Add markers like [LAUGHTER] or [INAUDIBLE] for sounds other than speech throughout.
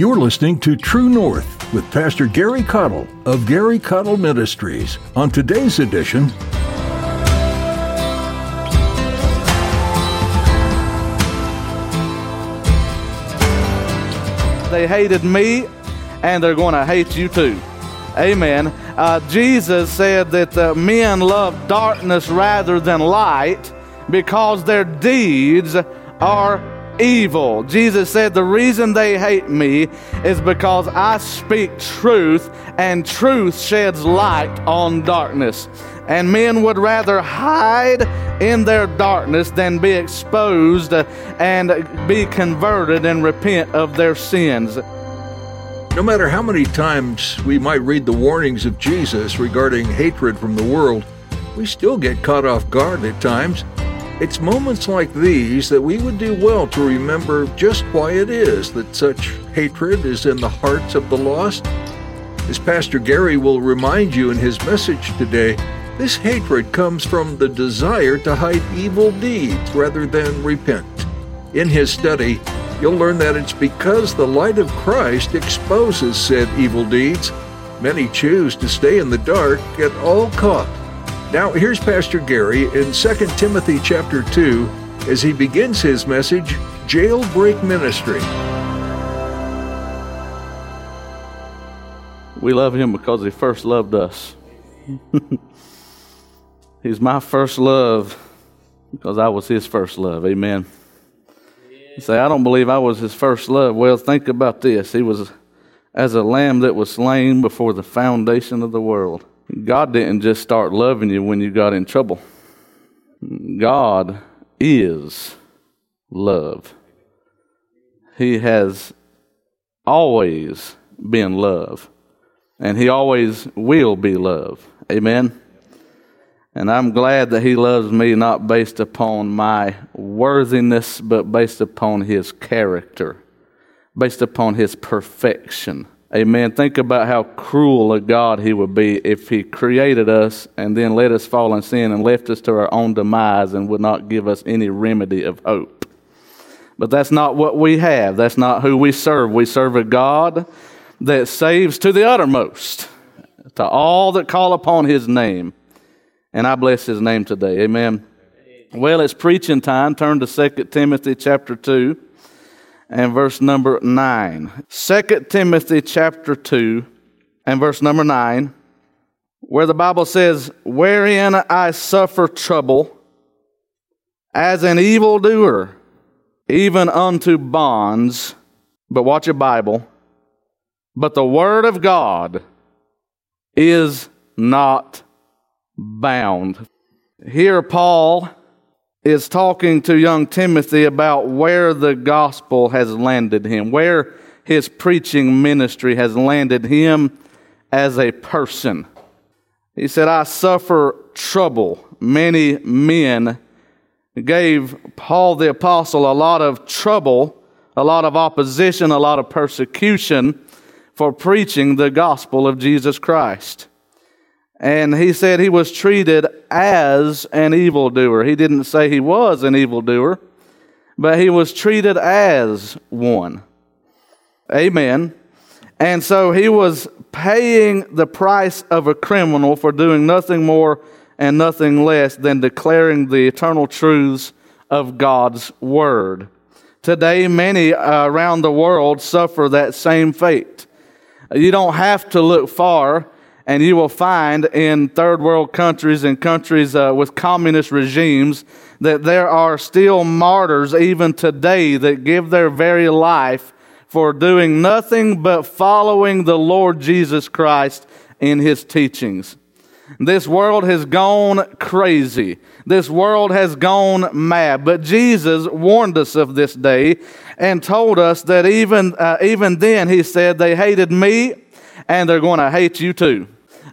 You're listening to True North with Pastor Gary Caudill of Gary Caudill Ministries. On today's edition, They hated me, and they're going to hate you too. Amen. Uh, Jesus said that uh, men love darkness rather than light because their deeds are evil. Jesus said, The reason they hate me is because I speak truth, and truth sheds light on darkness. And men would rather hide in their darkness than be exposed and be converted and repent of their sins. no matter how many times we might read the warnings of Jesus regarding hatred from the world, we still get caught off guard at times. It's moments like these that we would do well to remember just why it is that such hatred is in the hearts of the lost. As Pastor Gary will remind you in his message today, this hatred comes from the desire to hide evil deeds rather than repent. In his study, you'll learn that it's because the light of Christ exposes said evil deeds. Many choose to stay in the dark at all cost. Now, here's Pastor Gary in 2 Timothy chapter 2 as he begins his message, Jailbreak Ministry. We love him because he first loved us. [LAUGHS] He's my first love because I was his first love. Amen. You say, I don't believe I was his first love. Well, think about this. He was as a lamb that was slain before the foundation of the world. God didn't just start loving you when you got in trouble. God is love. He has always been love, and He always will be love. Amen. And I'm glad that He loves me not based upon my worthiness, but based upon His character, based upon His perfection. Amen. Think about how cruel a God He would be if He created us and then let us fall in sin and left us to our own demise and would not give us any remedy of hope. But that's not what we have. That's not who we serve. We serve a God that saves to the uttermost, to all that call upon His name. And I bless His name today. Amen. Well, it's preaching time. Turn to 2 Timothy chapter 2 and verse number 9. 2 Timothy chapter 2 and verse number 9, where the Bible says, Wherein I suffer trouble as an evildoer, even unto bonds. But watch your Bible. But the word of God is not bound. Here, Paul is talking to young Timothy about where the gospel has landed him, where his preaching ministry has landed him as a person. He said, I suffer trouble. Many men gave Paul the Apostle a lot of trouble, a lot of opposition, a lot of persecution for preaching the gospel of Jesus Christ. And he said he was treated as an evildoer. He didn't say he was an evildoer, but he was treated as one. Amen. And so he was paying the price of a criminal for doing nothing more and nothing less than declaring the eternal truths of God's Word. Today, many uh, around the world suffer that same fate. You don't have to look far, and you will find in third world countries and countries uh, with communist regimes that there are still martyrs even today that give their very life for doing nothing but following the Lord Jesus Christ in his teachings. This world has gone crazy. This world has gone mad. But Jesus warned us of this day and told us that even, uh, even then, he said, they hated me and they're going to hate you too.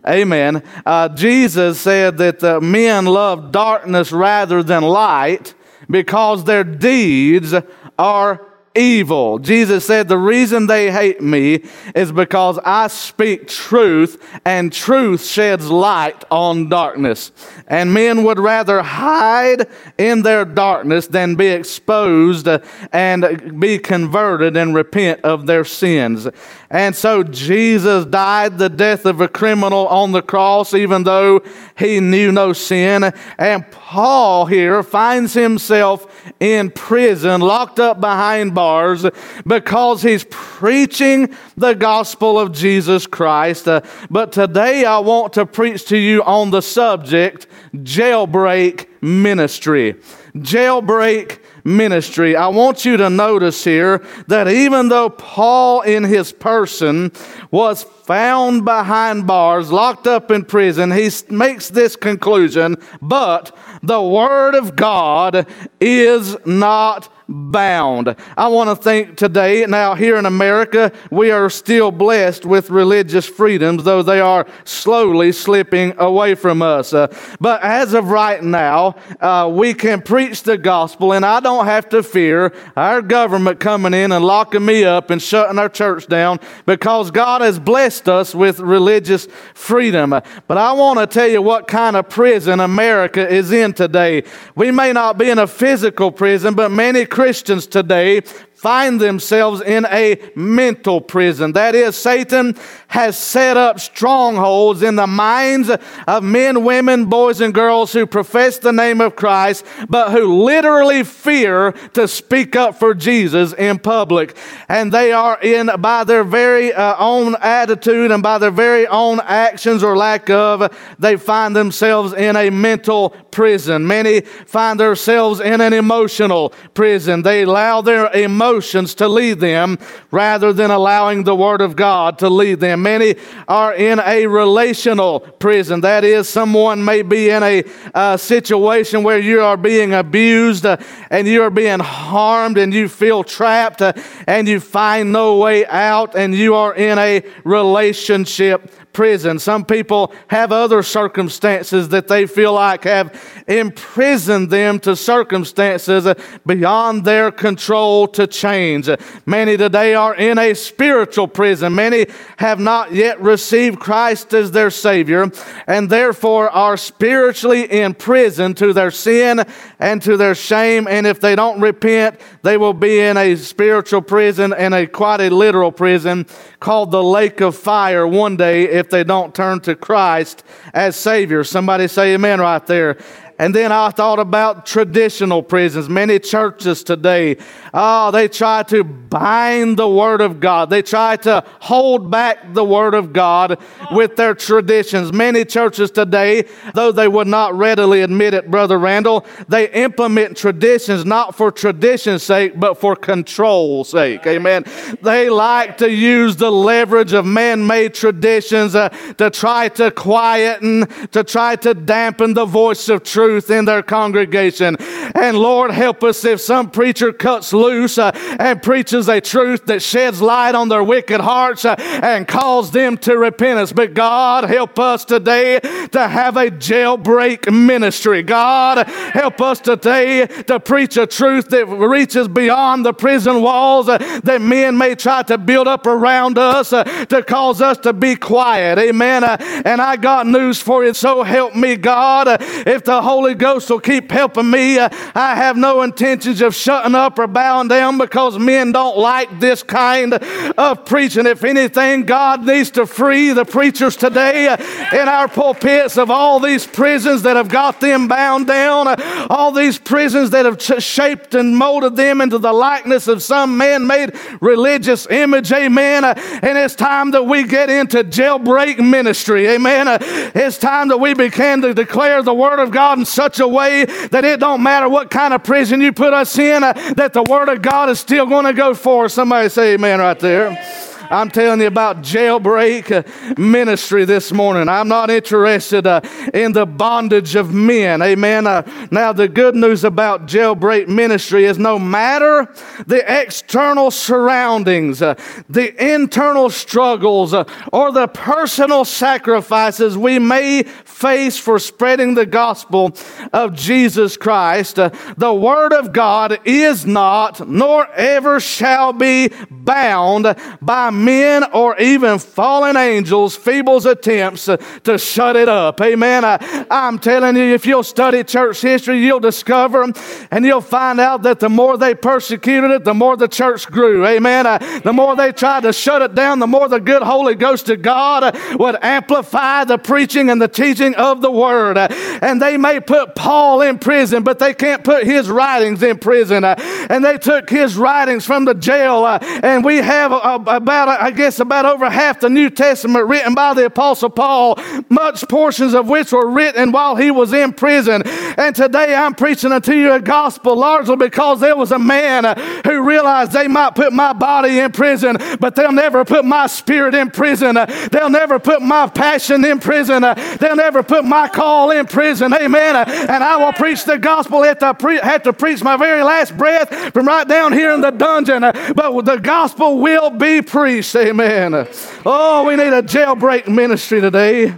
Amen. Uh, Jesus said that uh, men love darkness rather than light because their deeds are evil. Jesus said, The reason they hate me is because I speak truth, and truth sheds light on darkness. And men would rather hide in their darkness than be exposed and be converted and repent of their sins. And so Jesus died the death of a criminal on the cross, even though he knew no sin. And Paul here finds himself in prison, locked up behind bars, because he's preaching the gospel of Jesus Christ. Uh, but today I want to preach to you on the subject jailbreak ministry. Jailbreak ministry. I want you to notice here that even though Paul in his person was found behind bars, locked up in prison, he makes this conclusion, but the Word of God is not bound. I want to think today, now here in America, we are still blessed with religious freedoms, though they are slowly slipping away from us. Uh, but as of right now, uh, we can preach the gospel, and I don't have to fear our government coming in and locking me up and shutting our church down because God has blessed us with religious freedom. But I want to tell you what kind of prison America is in today. We may not be in a physical prison, but many Christians today find themselves in a mental prison. That is, Satan has set up strongholds in the minds of men, women, boys, and girls who profess the name of Christ, but who literally fear to speak up for Jesus in public. And they are in, by their very uh, own attitude and by their very own actions or lack of, they find themselves in a mental prison. Many find themselves in an emotional prison. They allow their emotions to lead them rather than allowing the Word of God to lead them. Many are in a relational prison. That is, someone may be in a uh, situation where you are being abused uh, and you are being harmed and you feel trapped uh, and you find no way out and you are in a relationship prison. Some people have other circumstances that they feel like have imprisoned them to circumstances beyond their control to change. Many today are in a spiritual prison. Many have not yet received Christ as their Savior and therefore are spiritually in prison to their sin and to their shame. And if they don't repent, they will be in a spiritual prison and a quite a literal prison called the lake of fire one day if they don't turn to Christ as Savior. Somebody say amen right there. And then I thought about traditional prisons. Many churches today, oh, they try to bind the Word of God. They try to hold back the Word of God with their traditions. Many churches today, though they would not readily admit it, Brother Randall, they implement traditions not for tradition's sake, but for control's sake. Amen. They like to use the leverage of man made traditions uh, to try to quieten, to try to dampen the voice of truth truth in their congregation. And Lord, help us if some preacher cuts loose uh, and preaches a truth that sheds light on their wicked hearts uh, and calls them to repentance. But God, help us today to have a jailbreak ministry. God, help us today to preach a truth that reaches beyond the prison walls uh, that men may try to build up around us uh, to cause us to be quiet. Amen. Uh, and I got news for you. So help me, God. Uh, if the Holy Holy Ghost will keep helping me. Uh, I have no intentions of shutting up or bowing down because men don't like this kind of preaching. If anything, God needs to free the preachers today uh, in our pulpits of all these prisons that have got them bound down, uh, all these prisons that have ch- shaped and molded them into the likeness of some man made religious image. Amen. And it's time that we get into jailbreak ministry. Amen. It's time that we begin to declare the Word of God such a way that it don't matter what kind of prison you put us in, uh, that the Word of God is still going to go forth. Somebody say amen right there. I'm telling you about jailbreak uh, ministry this morning. I'm not interested uh, in the bondage of men. Amen. Uh, now, the good news about jailbreak ministry is no matter the external surroundings, uh, the internal struggles, uh, or the personal sacrifices we may face for spreading the gospel of Jesus Christ. Uh, the word of God is not, nor ever shall be bound by men or even fallen angels, feeble attempts uh, to shut it up. Amen. I, I'm telling you, if you'll study church history, you'll discover and you'll find out that the more they persecuted it, the more the church grew. Amen. Uh, the more they tried to shut it down, the more the good Holy Ghost of God uh, would amplify the preaching and the teaching of the word. Uh, and they may put Paul in prison, but they can't put his writings in prison. Uh, and they took his writings from the jail. Uh, and we have about, I guess, about over half the New Testament written by the Apostle Paul, much portions of which were written while he was in prison. And today I'm preaching unto you a gospel largely because there was a man who realized they might put my body in prison, but they'll never put my spirit in prison. They'll never put my passion in prison. They'll never put my call in prison. Amen. And I will preach the gospel if I pre- have to preach my very last breath from right down here in the dungeon. But the gospel will be preached. Amen. Oh, we need a jailbreak ministry today.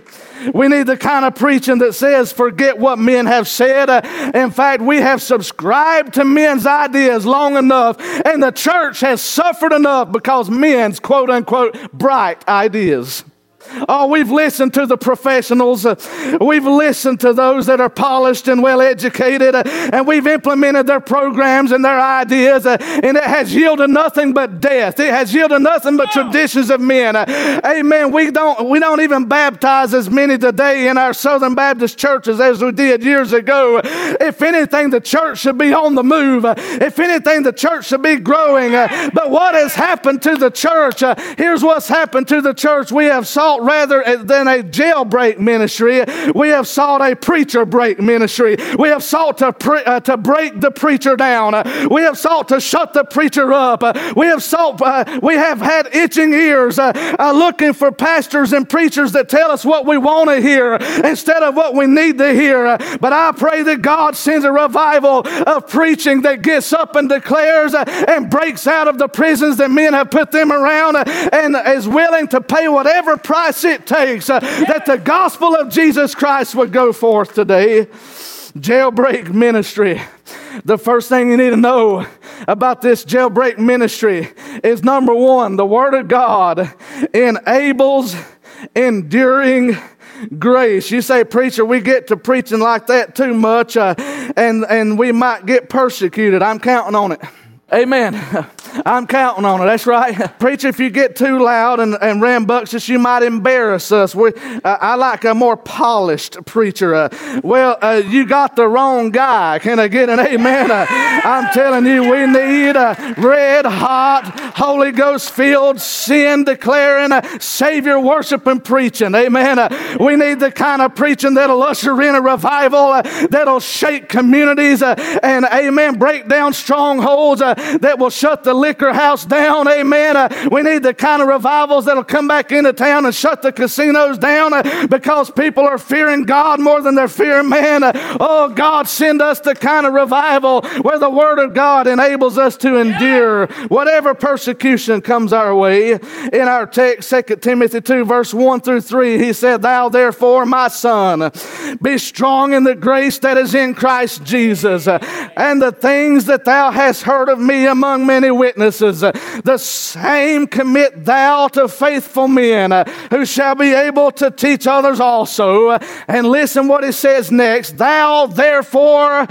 We need the kind of preaching that says, forget what men have said. Uh, in fact, we have subscribed to men's ideas long enough, and the church has suffered enough because men's quote unquote bright ideas. Oh, we've listened to the professionals. We've listened to those that are polished and well educated, and we've implemented their programs and their ideas, and it has yielded nothing but death. It has yielded nothing but traditions of men. Amen. We don't we don't even baptize as many today in our Southern Baptist churches as we did years ago. If anything, the church should be on the move. If anything, the church should be growing. But what has happened to the church? Here's what's happened to the church. We have sought sought rather than a jailbreak ministry, we have sought a preacher break ministry. We have sought to, pre- uh, to break the preacher down. We have sought to shut the preacher up. We have sought, uh, we have had itching ears uh, uh, looking for pastors and preachers that tell us what we want to hear instead of what we need to hear. but I pray that God sends a revival of preaching that gets up and declares and breaks out of the prisons that men have put them around and is willing to pay whatever price it takes uh, that the gospel of Jesus Christ would go forth today. Jailbreak ministry. The first thing you need to know about this jailbreak ministry is number one, the Word of God enables enduring grace. You say, preacher, we get to preaching like that too much, uh, and, and we might get persecuted. I'm counting on it. Amen. [LAUGHS] I'm counting on it. That's right. [LAUGHS] Preacher, if you get too loud and, and rambunctious, you might embarrass us. We, uh, I like a more polished preacher. Uh, well, uh, you got the wrong guy. Can I get an amen? Uh, I'm telling you, we need a red hot, Holy Ghost filled, sin declaring, uh, Savior worshiping preaching. Amen. Uh, we need the kind of preaching that'll usher in a revival, that'll shake communities, and amen, break down strongholds that will shut the liquor house down. Amen. Uh, we need the kind of revivals that'll come back into town and shut the casinos down uh, because people are fearing God more than they're fearing man. Uh, oh, God, send us the kind of revival where the Word of God enables us to endure whatever persecution comes our way. In our text, 2 Timothy 2, verse 1 through 3, he said, Thou therefore, my son, be strong in the grace that is in Christ Jesus, and the things that thou hast heard of me among many witnesses. The same commit thou to faithful men uh, who shall be able to teach others also. And listen what it says next. Thou therefore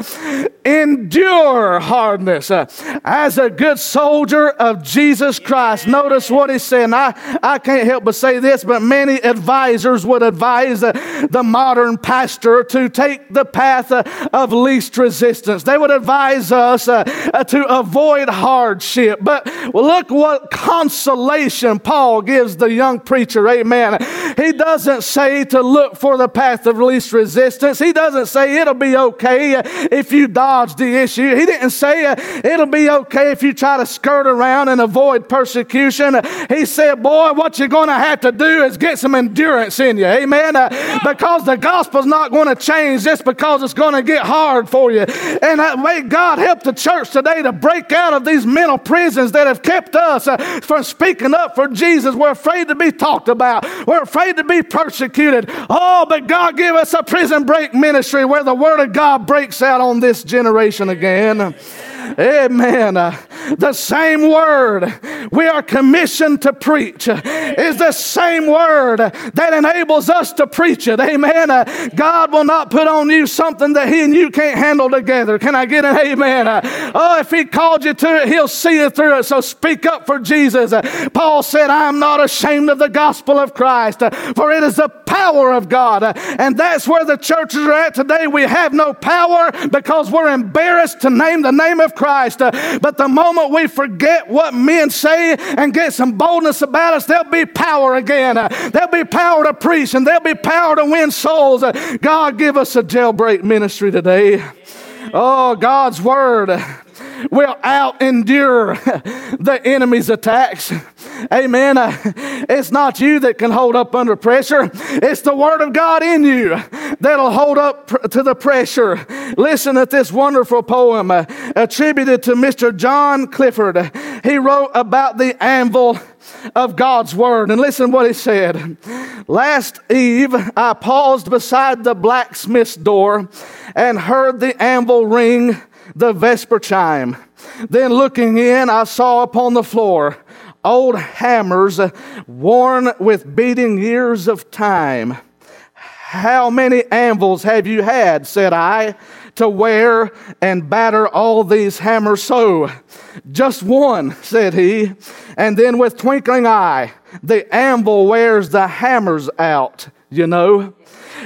endure hardness uh, as a good soldier of Jesus Christ. Notice what he's saying. I, I can't help but say this, but many advisors would advise uh, the modern pastor to take the path of least resistance. They would advise us to avoid hardship. But look what consolation Paul gives the young preacher. Amen. He doesn't say to look for the path of least resistance. He doesn't say it'll be okay if you dodge the issue. He didn't say it'll be okay if you try to skirt around and avoid persecution. He said, Boy, what you're going to have to do is get some endurance in you. Amen. Because the gospel's not going to change just because it's going to get hard for you. And uh, may God help the church today to break out of these mental prisons prisons that have kept us uh, from speaking up for Jesus. We're afraid to be talked about. We're afraid to be persecuted. Oh, but God give us a prison break ministry where the word of God breaks out on this generation again. Amen. Uh, the same word we are commissioned to preach is the same word that enables us to preach it. Amen. Uh, God will not put on you something that He and you can't handle together. Can I get an amen? Uh, oh, if He called you to it, He'll see you through it. So speak up for Jesus. Paul said, I am not ashamed of the gospel of Christ, for it is the power of God. And that's where the churches are at today. We have no power because we're embarrassed to name the name of Christ. Uh, but the moment we forget what men say and get some boldness about us, there'll be power again. Uh, there'll be power to preach and there'll be power to win souls. Uh, God, give us a jailbreak ministry today. Oh, God's word will out endure [LAUGHS] the enemy's attacks. Amen. It's not you that can hold up under pressure. It's the word of God in you that'll hold up to the pressure. Listen to this wonderful poem uh, attributed to Mr. John Clifford. He wrote about the anvil of God's word. And listen what he said. Last eve, I paused beside the blacksmith's door and heard the anvil ring the vesper chime. Then looking in, I saw upon the floor old hammers worn with beating years of time. How many anvils have you had, said I, to wear and batter all these hammers so? Just one, said he. And then with twinkling eye, the anvil wears the hammers out, you know.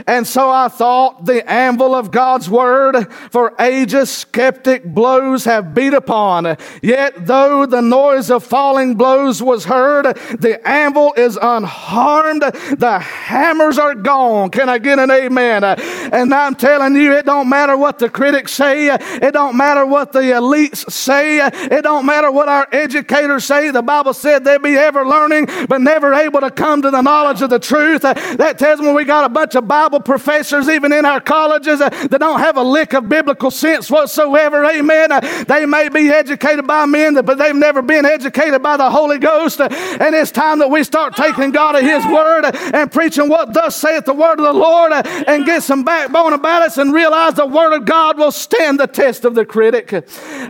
And so I thought the anvil of God's word for ages skeptic blows have beat upon. Yet though the noise of falling blows was heard, the anvil is unharmed. The hammers are gone. Can I get an amen? And I'm telling you, it don't matter what the critics say. It don't matter what the elites say. It don't matter what our educators say. The Bible said they'd be ever learning, but never able to come to the knowledge of the truth. That tells me we got a bunch of Bible Bible professors, even in our colleges, uh, that don't have a lick of biblical sense whatsoever. Amen. Uh, they may be educated by men, but they've never been educated by the Holy Ghost. Uh, and it's time that we start taking God at His word uh, and preaching what thus saith the word of the Lord uh, and get some backbone about us and realize the word of God will stand the test of the critic.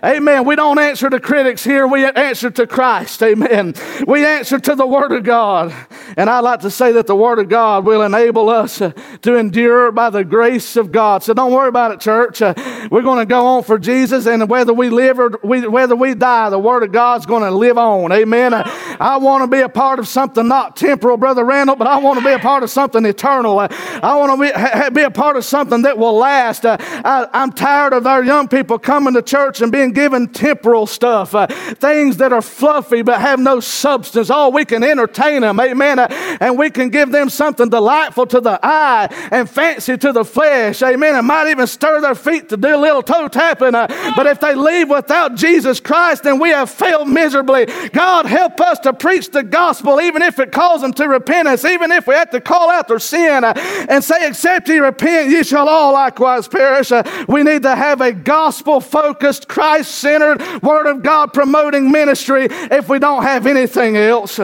Amen. We don't answer to critics here, we answer to Christ. Amen. We answer to the word of God. And I like to say that the word of God will enable us to endure by the grace of God. So don't worry about it, church. Uh, we're going to go on for Jesus, and whether we live or we, whether we die, the Word of God's going to live on. Amen. Uh, I want to be a part of something not temporal, Brother Randall, but I want to be a part of something eternal. Uh, I want to be, ha, be a part of something that will last. Uh, I, am tired of our young people coming to church and being given temporal stuff, uh, things that are fluffy but have no substance. Oh, we can entertain them. Amen. Uh, and we can give them something delightful to the eye and fancy to the flesh. Amen. And might even stir their feet to do a little toe tapping. Uh, but if they leave without Jesus Christ, then we have failed miserably. God, help us to preach the gospel, even if it calls them to repentance, even if we have to call out their sin uh, and say, Except ye repent, ye shall all likewise perish. Uh, we need to have a gospel focused, Christ centered, Word of God promoting ministry if we don't have anything else.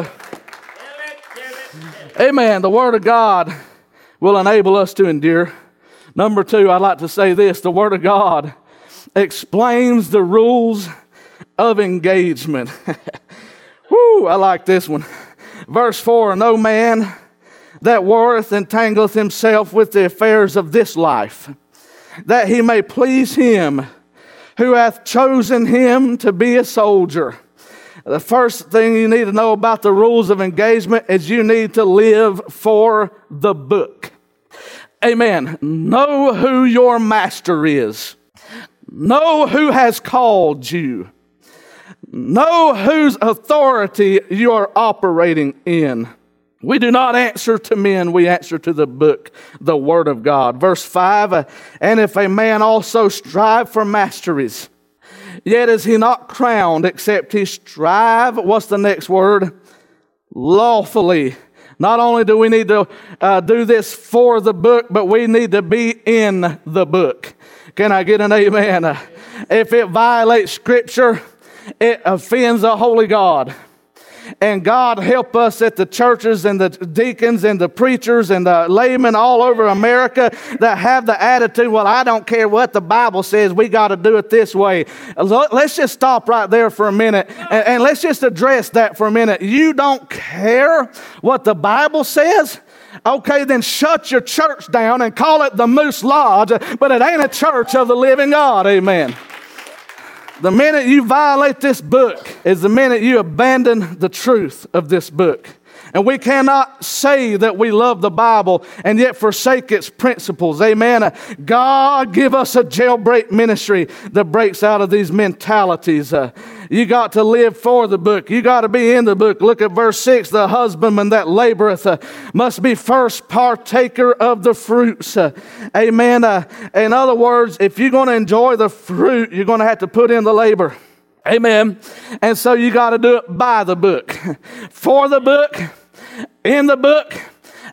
Amen. The Word of God will enable us to endure. Number two, I'd like to say this the Word of God explains the rules of engagement. [LAUGHS] Woo, I like this one. Verse 4 No man that warreth entangleth himself with the affairs of this life, that he may please him who hath chosen him to be a soldier. The first thing you need to know about the rules of engagement is you need to live for the book. Amen. Know who your master is. Know who has called you. Know whose authority you are operating in. We do not answer to men, we answer to the book, the Word of God. Verse 5 And if a man also strive for masteries, Yet is he not crowned except he strive. What's the next word? Lawfully. Not only do we need to uh, do this for the book, but we need to be in the book. Can I get an amen? if it violates scripture, it offends a holy God. And God help us at the churches and the deacons and the preachers and the laymen all over America that have the attitude, well, I don't care what the Bible says, we got to do it this way. Let's just stop right there for a minute and, and let's just address that for a minute. You don't care what the Bible says? Okay, then shut your church down and call it the Moose Lodge, but it ain't a church of the living God. Amen. The minute you violate this book is the minute you abandon the truth of this book. And we cannot say that we love the Bible and yet forsake its principles. Amen. God give us a jailbreak ministry that breaks out of these mentalities. Uh, you got to live for the book. You got to be in the book. Look at verse 6. The husbandman that laboreth uh, must be first partaker of the fruits. Uh, amen. Uh, in other words, if you're going to enjoy the fruit, you're going to have to put in the labor. Amen. And so you got to do it by the book, [LAUGHS] for the book, in the book,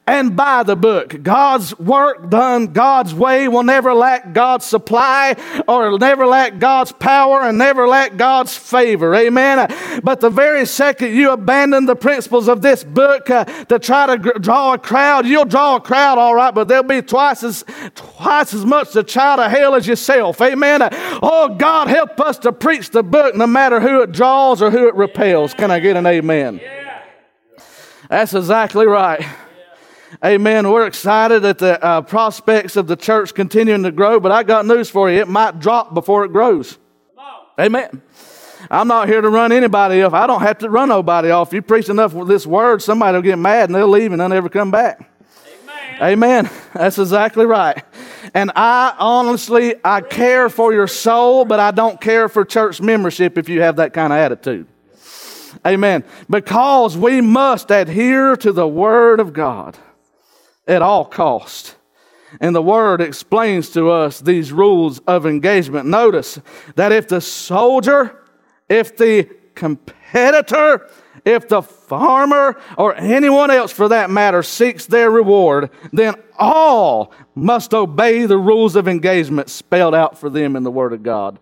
and by the book. God's work done God's way will never lack God's supply or never lack God's power and never lack God's favor. Amen. But the very second you abandon the principles of this book uh, to try to gr- draw a crowd, you'll draw a crowd all right, but there'll be twice as twice as much the child of hell as yourself. Amen. Oh God, help us to preach the book no matter who it draws or who it repels. Can I get an amen? Yeah. That's exactly right. Amen. We're excited at the uh, prospects of the church continuing to grow, but I got news for you. It might drop before it grows. Amen. I'm not here to run anybody off. I don't have to run nobody off. You preach enough of this word, somebody will get mad and they'll leave and they'll never come back. Amen. Amen. That's exactly right. And I honestly, I care for your soul, but I don't care for church membership if you have that kind of attitude. Amen. Because we must adhere to the Word of God at all cost. And the word explains to us these rules of engagement. Notice that if the soldier, if the competitor, if the farmer, or anyone else for that matter seeks their reward, then all must obey the rules of engagement spelled out for them in the Word of God.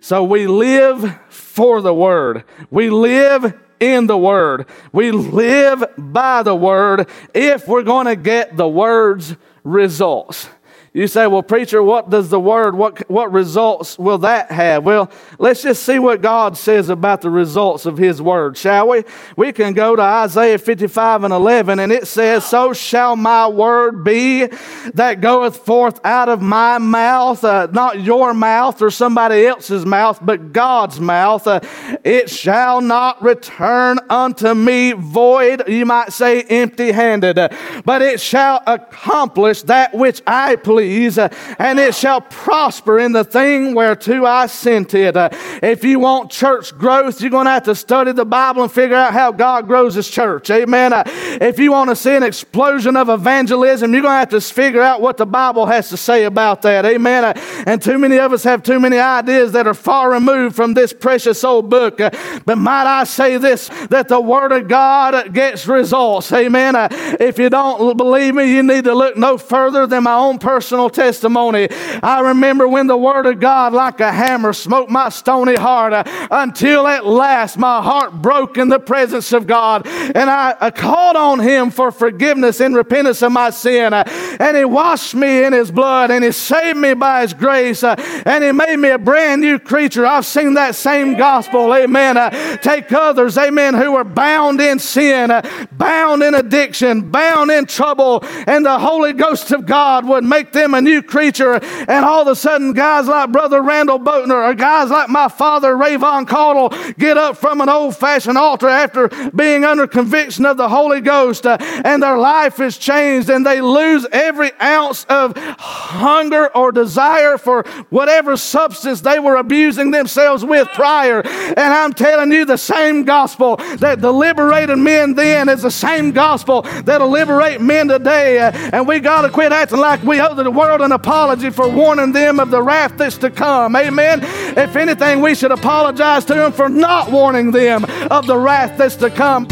So we live for the Word. We live in the Word. We live by the Word if we're going to get the Word's results. You say, well, preacher, what does the word, what, what results will that have? Well, let's just see what God says about the results of his word, shall we? We can go to Isaiah 55 and 11, and it says, So shall my word be that goeth forth out of my mouth, uh, not your mouth or somebody else's mouth, but God's mouth. Uh, it shall not return unto me void, you might say empty handed, uh, but it shall accomplish that which I please please, uh, and it shall prosper in the thing whereto I sent it. Uh, if you want church growth, you're going to have to study the Bible and figure out how God grows His church. Amen. Uh, if you want to see an explosion of evangelism, you're going to have to figure out what the Bible has to say about that. Amen. And too many of us have too many ideas that are far removed from this precious old book. But might I say this that the Word of God gets results. Amen. If you don't believe me, you need to look no further than my own personal personal testimony. I remember when the Word of God, like a hammer, smote my stony heart uh, until at last my heart broke in the presence of God. And I, I called on Him for forgiveness and repentance of my sin. Uh, and He washed me in His blood and He saved me by His grace. Uh, and He made me a brand new creature. I've seen that same gospel, amen, uh, take others, amen, who are bound in sin, uh, bound in addiction, bound in trouble, and the Holy Ghost of God would make them a new creature. And all of a sudden, guys like Brother Randall Boatner or guys like my father, Rayvon Caudill, get up from an old fashioned altar after being under conviction of the Holy Ghost uh, and their life is changed and they lose every ounce of hunger or desire for whatever substance they were abusing themselves with prior. And I'm telling you, the same gospel that liberated men then is the same gospel that'll liberate men today. Uh, and we got to quit acting like we owe the world an apology for warning them of the wrath that's to come. Amen. If anything, we should apologize to them for not warning them of the wrath that's to come.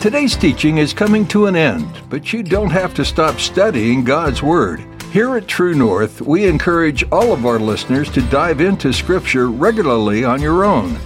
Today's teaching is coming to an end, but you don't have to stop studying God's Word. Here at True North, we encourage all of our listeners to dive into Scripture regularly on your own.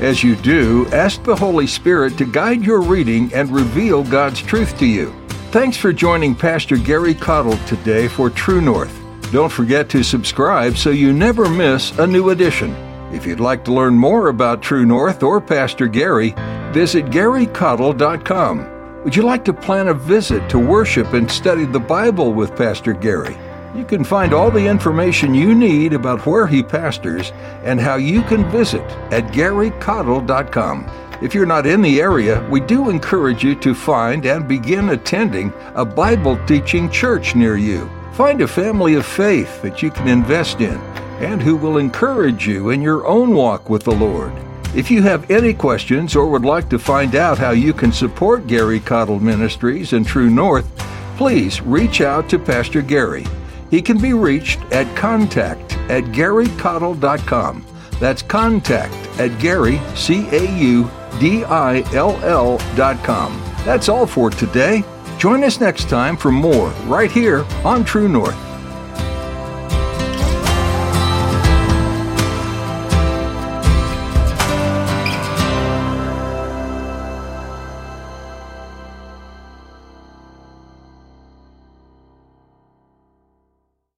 As you do, ask the Holy Spirit to guide your reading and reveal God's truth to you. Thanks for joining Pastor Gary Caudill today for True North. Don't forget to subscribe so you never miss a new edition. If you'd like to learn more about True North or Pastor Gary, visit GaryCaudill.com. Would you like to plan a visit to worship and study the Bible with Pastor Gary? You can find all the information you need about where he pastors and how you can visit at GaryCaudill.com. If you're not in the area, we do encourage you to find and begin attending a Bible teaching church near you. Find a family of faith that you can invest in and who will encourage you in your own walk with the Lord. If you have any questions or would like to find out how you can support Gary Caudill Ministries and True North, please reach out to Pastor Gary. He can be reached at contact at garycaudill.com. That's contact at Gary, C A U D I L L dot com. That's all for today. Join us next time for more right here on True North.